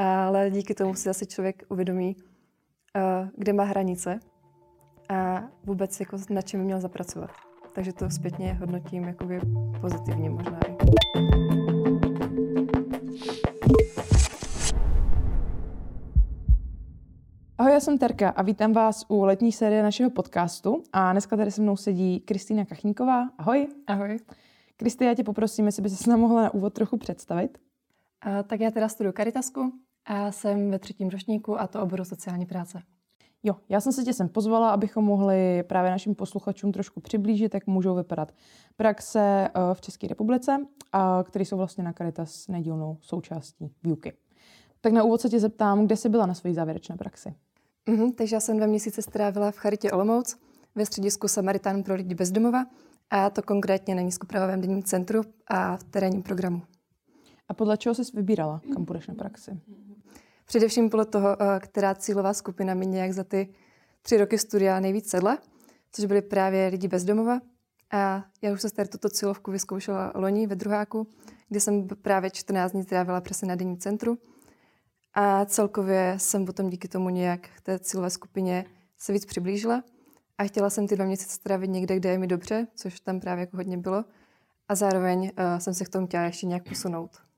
ale díky tomu si zase člověk uvědomí, uh, kde má hranice a vůbec jako na čem by měl zapracovat. Takže to zpětně hodnotím jakoby pozitivně možná i. Ahoj, já jsem Terka a vítám vás u letní série našeho podcastu. A dneska tady se mnou sedí Kristýna Kachníková. Ahoj. Ahoj. Kristi, já tě poprosím, jestli by se nám mohla na úvod trochu představit. A, tak já teda studuji Caritasku a jsem ve třetím ročníku a to oboru sociální práce. Jo, já jsem se tě sem pozvala, abychom mohli právě našim posluchačům trošku přiblížit, jak můžou vypadat praxe eh, v České republice, které jsou vlastně na Caritas nedílnou součástí výuky. Tak na úvod se tě zeptám, kde jsi byla na své závěrečné praxi? Mm-hmm, takže já jsem dva měsíce strávila v Charitě Olomouc ve středisku Samaritán pro lidi bezdomova a to konkrétně na nízkopravovém denním centru a v terénním programu. A podle čeho jsi vybírala, kam půjdeš na praxi? Především podle toho, eh, která cílová skupina mi nějak za ty tři roky studia nejvíc sedla, což byly právě lidi bezdomova. A já už jsem tady tuto cílovku vyzkoušela loni ve druháku, kde jsem právě 14 dní trávila přesně na denním centru. A celkově jsem potom díky tomu nějak té cílové skupině se víc přiblížila. A chtěla jsem ty dva měsíce strávit někde, kde je mi dobře, což tam právě jako hodně bylo. A zároveň uh, jsem se k tomu chtěla ještě nějak posunout.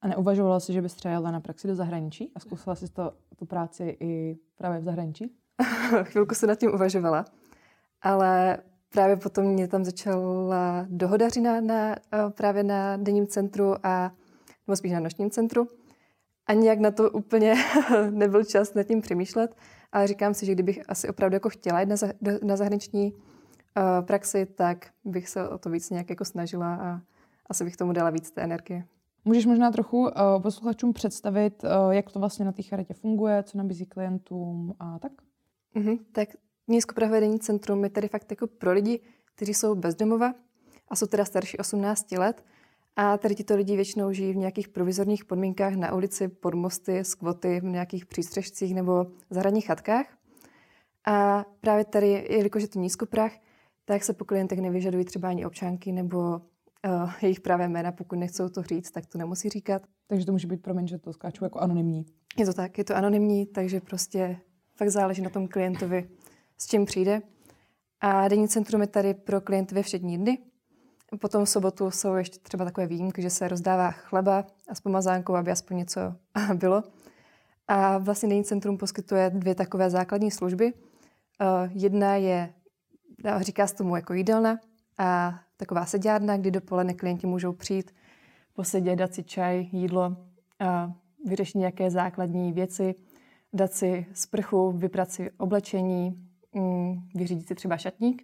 A neuvažovala jsi, že bys třeba jela na praxi do zahraničí a zkusila jsi to, tu práci i právě v zahraničí? Chvilku se nad tím uvažovala, ale právě potom mě tam začala dohodařina na, eh, právě na denním centru a nebo spíš na nočním centru. A nějak na to úplně nebyl čas nad tím přemýšlet, ale říkám si, že kdybych asi opravdu jako chtěla jít na, na zahraniční uh, praxi, tak bych se o to víc nějak jako snažila a asi bych tomu dala víc té energie. Můžeš možná trochu uh, posluchačům představit, uh, jak to vlastně na té charitě funguje, co nabízí klientům a tak? Mm-hmm, tak nízkopravedení centrum je tady fakt jako pro lidi, kteří jsou bezdomova a jsou teda starší 18 let. A tady tito lidi většinou žijí v nějakých provizorních podmínkách na ulici, pod mosty, skvoty, v nějakých přístřežcích nebo zahradních chatkách. A právě tady, jelikož je to nízkoprach, tak se po klientech nevyžadují třeba ani občanky nebo uh, jejich pravé jména, pokud nechcou to říct, tak to nemusí říkat. Takže to může být, promiň, že to skáču jako anonymní. Je to tak, je to anonymní, takže prostě fakt záleží na tom klientovi, s čím přijde. A denní centrum je tady pro klienty ve všední dny. Potom v sobotu jsou ještě třeba takové výjimky, že se rozdává chleba a s pomazánkou, aby aspoň něco bylo. A vlastně denní centrum poskytuje dvě takové základní služby. Uh, jedna je, říká se tomu jako jídelna, a taková seďárna, kdy dopoledne klienti můžou přijít, posedět, dát si čaj, jídlo, a vyřešit nějaké základní věci, dát si sprchu, vyprat si oblečení, mm, vyřídit si třeba šatník.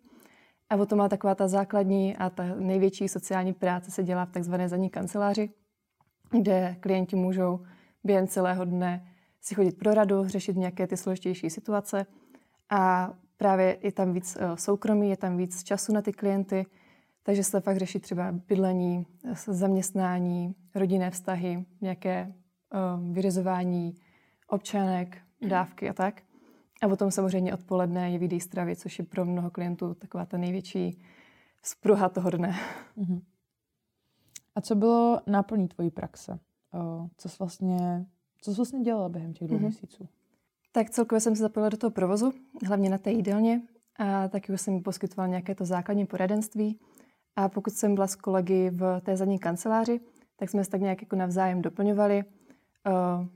A potom má taková ta základní a ta největší sociální práce se dělá v takzvané zadní kanceláři, kde klienti můžou během celého dne si chodit pro radu, řešit nějaké ty složitější situace a právě je tam víc eh, soukromí, je tam víc času na ty klienty, takže se fakt řeší třeba bydlení, zaměstnání, rodinné vztahy, nějaké um, vyřizování občanek, dávky a tak. A potom samozřejmě odpoledne je výdej stravy, což je pro mnoho klientů taková ta největší spruha toho dne. Uh-huh. A co bylo náplní tvojí praxe? Co jsi vlastně, co jsi vlastně dělala během těch dvou uh-huh. měsíců? Tak celkově jsem se zapojila do toho provozu, hlavně na té jídelně. A taky už jsem poskytovala nějaké to základní poradenství. A pokud jsem byla s kolegy v té zadní kanceláři, tak jsme se tak nějak jako navzájem doplňovali. Uh,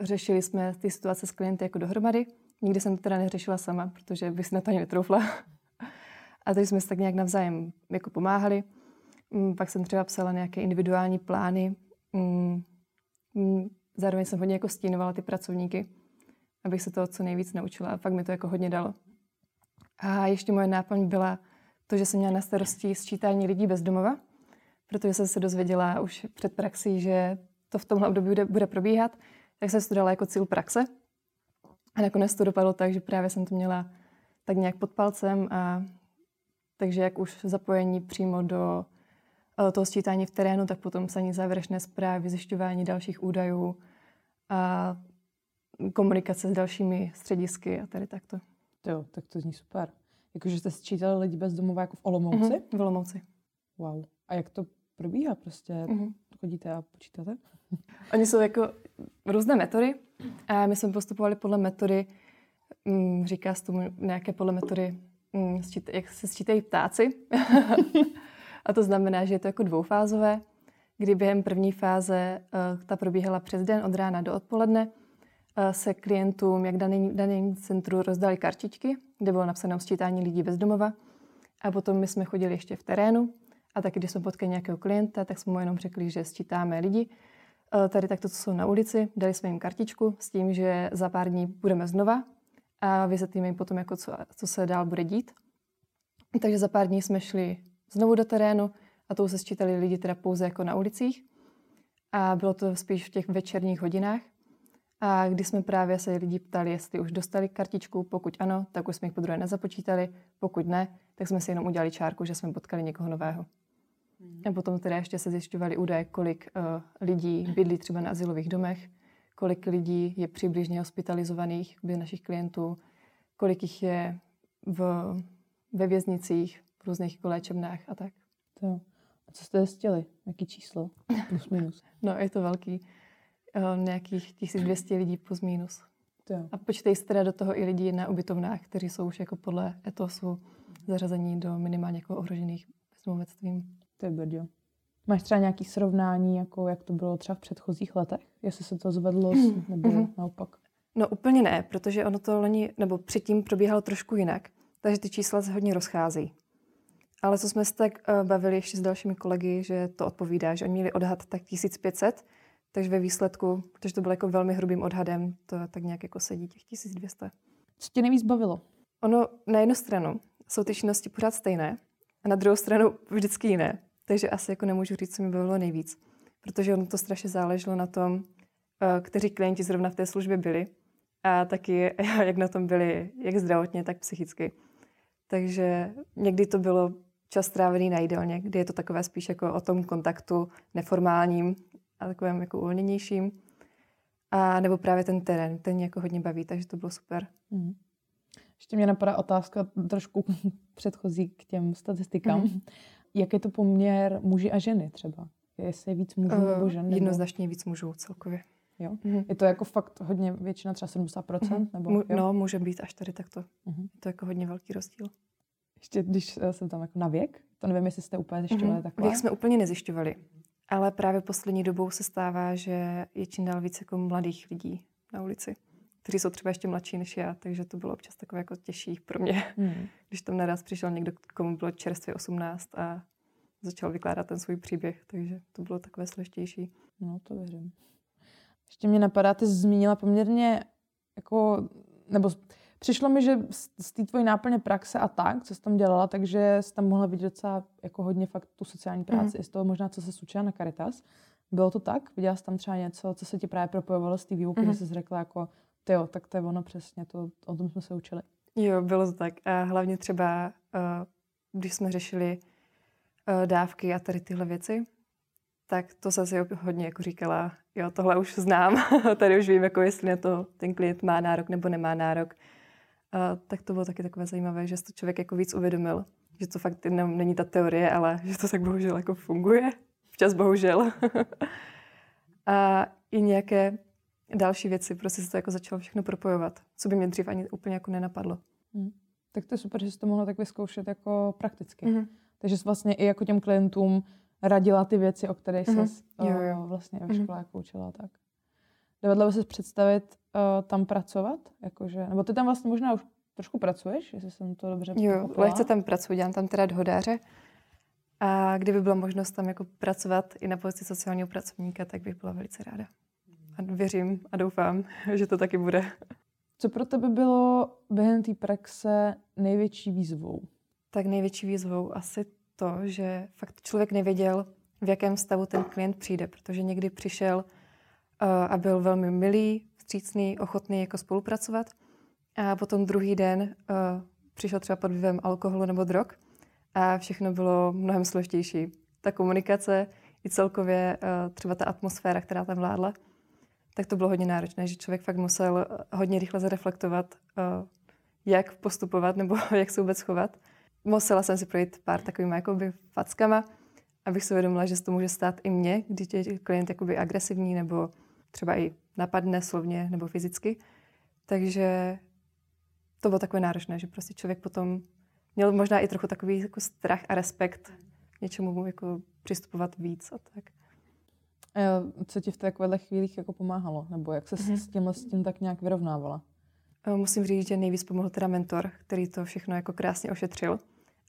řešili jsme ty situace s klienty jako dohromady. Nikdy jsem to teda neřešila sama, protože bych si na to ani netroufla. A takže jsme se tak nějak navzájem jako pomáhali. Um, pak jsem třeba psala nějaké individuální plány. Um, zároveň jsem hodně jako stínovala ty pracovníky, abych se toho co nejvíc naučila. A fakt mi to jako hodně dalo. A ještě moje náplň byla to, že jsem měla na starosti sčítání lidí bez domova, protože jsem se dozvěděla už před praxí, že to v tomhle období bude, bude probíhat, tak jsem to dala jako cíl praxe. A nakonec to dopadlo tak, že právě jsem to měla tak nějak pod palcem a takže jak už zapojení přímo do eh, toho sčítání v terénu, tak potom psaní závěrečné zprávy, zjišťování dalších údajů a komunikace s dalšími středisky a tady takto. Jo, tak to zní super. Jakože jste sčítali lidi bez domova jako v Olomouci? Mm-hmm, v Olomouci. Wow. A jak to probíhá prostě? Mm-hmm. chodíte a počítáte? Oni jsou jako různé metody a my jsme postupovali podle metody, mm, říká se tomu nějaké podle metody, mm, jak se sčítají ptáci. a to znamená, že je to jako dvoufázové, kdy během první fáze uh, ta probíhala přes den od rána do odpoledne, uh, se klientům, jak daným, daným centru, rozdali kartičky, kde bylo napsáno sčítání lidí bez domova. A potom my jsme chodili ještě v terénu a taky, když jsme potkali nějakého klienta, tak jsme mu jenom řekli, že sčítáme lidi. Uh, tady takto, co jsou na ulici, dali jsme jim kartičku s tím, že za pár dní budeme znova a vysvětlíme jim potom, jako co, co se dál bude dít. Takže za pár dní jsme šli znovu do terénu, a to se sčítali lidi teda pouze jako na ulicích. A bylo to spíš v těch večerních hodinách. A když jsme právě se lidi ptali, jestli už dostali kartičku, pokud ano, tak už jsme jich po druhé nezapočítali, pokud ne, tak jsme si jenom udělali čárku, že jsme potkali někoho nového. Hmm. A potom teda ještě se zjišťovali údaje, kolik uh, lidí bydlí třeba na asilových domech, kolik lidí je přibližně hospitalizovaných, by našich klientů, kolik jich je v, ve věznicích, v různých léčebnách a tak. To. Co jste zjistili? Jaký číslo? Plus minus. no, je to velký. Uh, nějakých 1200 lidí plus minus. To. A počítej se teda do toho i lidi na ubytovnách, kteří jsou už jako podle etosu zařazení do minimálně jako ohrožených bezdomovectvím. To je brdio. Máš třeba nějaké srovnání, jako jak to bylo třeba v předchozích letech? Jestli se to zvedlo, nebo mm-hmm. naopak? No úplně ne, protože ono to loni, nebo předtím probíhalo trošku jinak. Takže ty čísla se hodně rozchází. Ale co jsme se tak uh, bavili ještě s dalšími kolegy, že to odpovídá, že oni měli odhad tak 1500, takže ve výsledku, protože to bylo jako velmi hrubým odhadem, to tak nějak jako sedí těch 1200. Co tě nejvíc bavilo? Ono na jednu stranu jsou ty činnosti pořád stejné a na druhou stranu vždycky jiné. Takže asi jako nemůžu říct, co mi bavilo nejvíc. Protože ono to strašně záleželo na tom, eh, kteří klienti zrovna v té službě byli a taky jak na tom byli, jak zdravotně, tak psychicky. Takže někdy to bylo čas strávený na jídelně, kdy je to takové spíš jako o tom kontaktu neformálním a takovém jako uvolněnějším. A nebo právě ten terén, ten mě jako hodně baví, takže to bylo super. Mm. Ještě mě napadá otázka trošku předchozí k těm statistikám. Mm. Jak je to poměr muži a ženy třeba? Jestli je víc mužů uh, nebo žen? Nebo... Jednoznačně víc mužů celkově. Jo? Mm. Je to jako fakt hodně většina, třeba 70%? Mm. Nebo, jo? No, může být až tady takto. Mm. Je to jako hodně velký rozdíl. Ještě když eh, jsem tam jako na věk, to nevím, jestli jste úplně zjišťovali mm-hmm. takhle. Věk jsme úplně nezjišťovali, ale právě poslední dobou se stává, že je čím dál víc jako mladých lidí na ulici, kteří jsou třeba ještě mladší než já, takže to bylo občas takové jako těžší pro mě, mm. když tam naraz přišel někdo, komu bylo čerstvě 18 a začal vykládat ten svůj příběh, takže to bylo takové složitější. No, to věřím. Ještě mě napadá, ty zmínila poměrně jako, nebo přišlo mi, že z té tvojí náplně praxe a tak, co jsi tam dělala, takže jsi tam mohla vidět docela jako hodně fakt tu sociální práci, mm. z toho možná, co se učila na Caritas. Bylo to tak? Viděla jsi tam třeba něco, co se ti právě propojovalo z té výuky, mm. že jsi řekla jako, jo, tak to je ono přesně, to, o tom jsme se učili. Jo, bylo to tak. A hlavně třeba, uh, když jsme řešili uh, dávky a tady tyhle věci, tak to zase hodně jako říkala, jo, tohle už znám, tady už vím, jako jestli na to ten klient má nárok nebo nemá nárok. A tak to bylo taky takové zajímavé, že se to člověk jako víc uvědomil, že to fakt ne, není ta teorie, ale že to tak bohužel jako funguje. Včas bohužel. a i nějaké další věci, prostě se to jako začalo všechno propojovat, co by mě dřív ani úplně jako nenapadlo. Hmm. Tak to je super, že jsi to mohla tak vyzkoušet jako prakticky. Mm-hmm. Takže jsi vlastně i jako těm klientům radila ty věci, o kterých mm-hmm. jsi jo, jo. vlastně ve škole mm-hmm. jako učila. Tak. Dovedla by se představit uh, tam pracovat? Jakože, nebo ty tam vlastně možná už trošku pracuješ, jestli jsem to dobře Jo, lehce tam pracuji, dělám tam teda dohodáře. A kdyby byla možnost tam jako pracovat i na pozici sociálního pracovníka, tak bych byla velice ráda. A věřím a doufám, že to taky bude. Co pro tebe bylo během té praxe největší výzvou? Tak největší výzvou asi to, že fakt člověk nevěděl, v jakém stavu ten klient přijde, protože někdy přišel a byl velmi milý, vstřícný, ochotný jako spolupracovat. A potom druhý den přišel třeba pod vlivem alkoholu nebo drog a všechno bylo mnohem složitější. Ta komunikace i celkově třeba ta atmosféra, která tam vládla, tak to bylo hodně náročné, že člověk fakt musel hodně rychle zareflektovat, uh, jak postupovat nebo jak se vůbec chovat. Musela jsem si projít pár takovými jakoby fackama, abych si uvědomila, že se to může stát i mně, když je klient jakoby agresivní nebo třeba i napadne slovně nebo fyzicky. Takže to bylo takové náročné, že prostě člověk potom měl možná i trochu takový jako strach a respekt k něčemu jako přistupovat víc a tak. Co ti v takovéhle chvílích jako pomáhalo? Nebo jak se mm-hmm. s tím, s tím tak nějak vyrovnávala? Musím říct, že nejvíc pomohl teda mentor, který to všechno jako krásně ošetřil.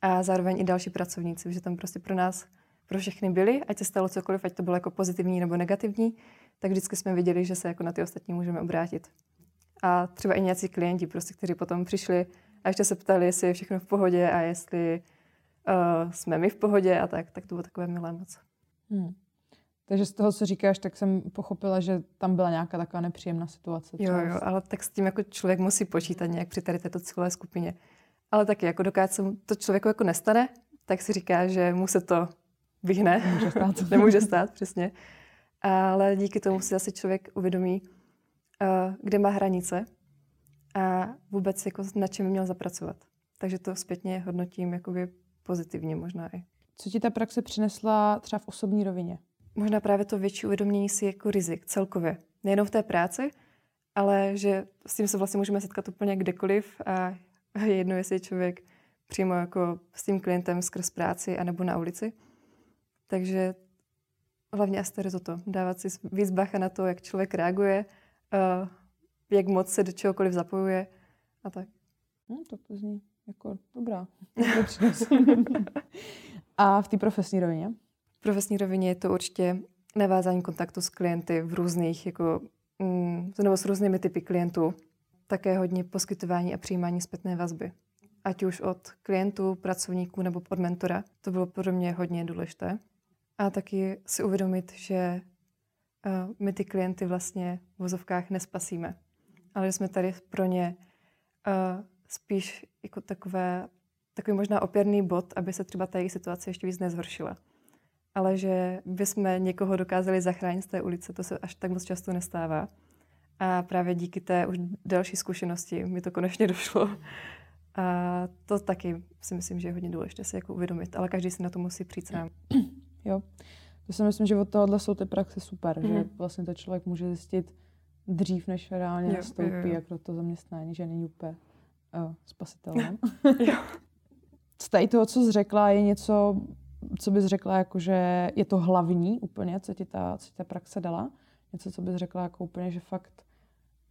A zároveň i další pracovníci, že tam prostě pro nás, pro všechny byli, ať se stalo cokoliv, ať to bylo jako pozitivní nebo negativní, tak vždycky jsme viděli, že se jako na ty ostatní můžeme obrátit. A třeba i nějací klienti, prostě, kteří potom přišli a ještě se ptali, jestli je všechno v pohodě a jestli uh, jsme my v pohodě a tak, tak to bylo takové milé moc. Hmm. Takže z toho, co říkáš, tak jsem pochopila, že tam byla nějaká taková nepříjemná situace. Jo, jo, ale tak s tím jako člověk musí počítat nějak při tady této cílové skupině. Ale taky, jako dokud se to člověku jako nestane, tak si říká, že mu se to vyhne. Nemůže stát. Nemůže stát, přesně. Ale díky tomu si zase člověk uvědomí, uh, kde má hranice a vůbec jako na čem měl zapracovat. Takže to zpětně hodnotím jakoby pozitivně možná i. Co ti ta praxe přinesla třeba v osobní rovině? možná právě to větší uvědomění si jako rizik celkově. Nejenom v té práci, ale že s tím se vlastně můžeme setkat úplně kdekoliv a je jedno, jestli je člověk přímo jako s tím klientem skrz práci anebo na ulici. Takže hlavně asi toto. Dávat si víc bacha na to, jak člověk reaguje, uh, jak moc se do čehokoliv zapojuje a tak. No, to to zní jako dobrá. a v té profesní rovině? profesní rovině je to určitě navázání kontaktu s klienty v různých, jako, mm, nebo s různými typy klientů. Také hodně poskytování a přijímání zpětné vazby. Ať už od klientů, pracovníků nebo od mentora. To bylo pro mě hodně důležité. A taky si uvědomit, že uh, my ty klienty vlastně v vozovkách nespasíme, ale že jsme tady pro ně uh, spíš jako takové, takový možná opěrný bod, aby se třeba ta jejich situace ještě víc nezhoršila ale že bychom někoho dokázali zachránit z té ulice, to se až tak moc často nestává. A právě díky té už další zkušenosti mi to konečně došlo. A to taky si myslím, že je hodně důležité si jako uvědomit, ale každý si na to musí přijít sám. Jo, to si myslím, že od tohohle jsou ty praxe super, mm. že mhm. vlastně to člověk může zjistit dřív, než reálně jo, nastoupí, jo, jo. jak do to zaměstnání, že není úplně uh, spasitelné. Z tady toho, co jsi řekla, je něco, co bys řekla, jako, že je to hlavní úplně, co ti ta, co ti ta praxe dala? Něco, co bys řekla jako úplně, že fakt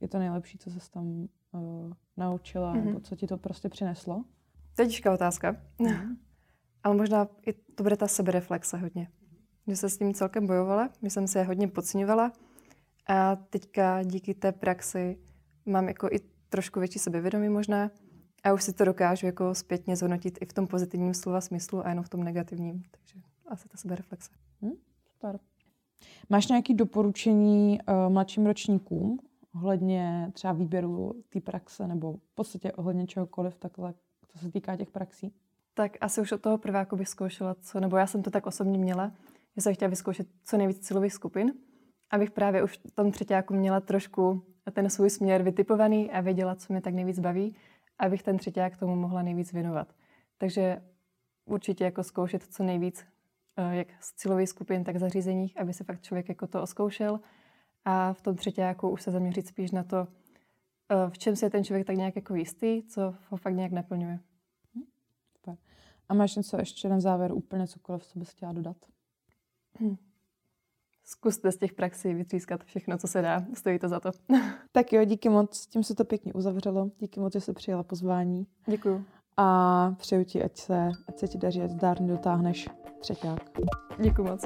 je to nejlepší, co jsi tam uh, naučila, mm-hmm. nebo co ti to prostě přineslo? To je těžká otázka. Ale možná i to bude ta sebereflexe hodně. Že se s tím celkem bojovala, že jsem se hodně podceňovala a teďka díky té praxi mám jako i trošku větší sebevědomí možná a už si to dokážu jako zpětně zhodnotit i v tom pozitivním slova smyslu a jenom v tom negativním. Takže asi ta sebereflexe. Hmm, super. Máš nějaké doporučení uh, mladším ročníkům ohledně třeba výběru té praxe nebo v podstatě ohledně čehokoliv takhle, co se týká těch praxí? Tak asi už od toho prváku bych zkoušela, co, nebo já jsem to tak osobně měla, že jsem chtěla vyzkoušet co nejvíc cílových skupin, abych právě už v tom třetíku měla trošku ten svůj směr vytipovaný a věděla, co mě tak nejvíc baví abych ten třetíák tomu mohla nejvíc věnovat. Takže určitě jako zkoušet co nejvíc, eh, jak z cílových skupin, tak zařízeních, aby se fakt člověk jako to oskoušel a v tom třetíáku už se zaměřit spíš na to, eh, v čem se ten člověk tak nějak jako jistý, co ho fakt nějak naplňuje. Super. A máš něco ještě na závěr úplně cokoliv, co bys chtěla dodat? Hm zkuste z těch praxí vytřískat všechno, co se dá. Stojí to za to. tak jo, díky moc. Tím se to pěkně uzavřelo. Díky moc, že jsi přijela pozvání. Děkuju. A přeju ti, ať se, ať se ti daří, ať zdárně dotáhneš třetíák. Děkuji moc.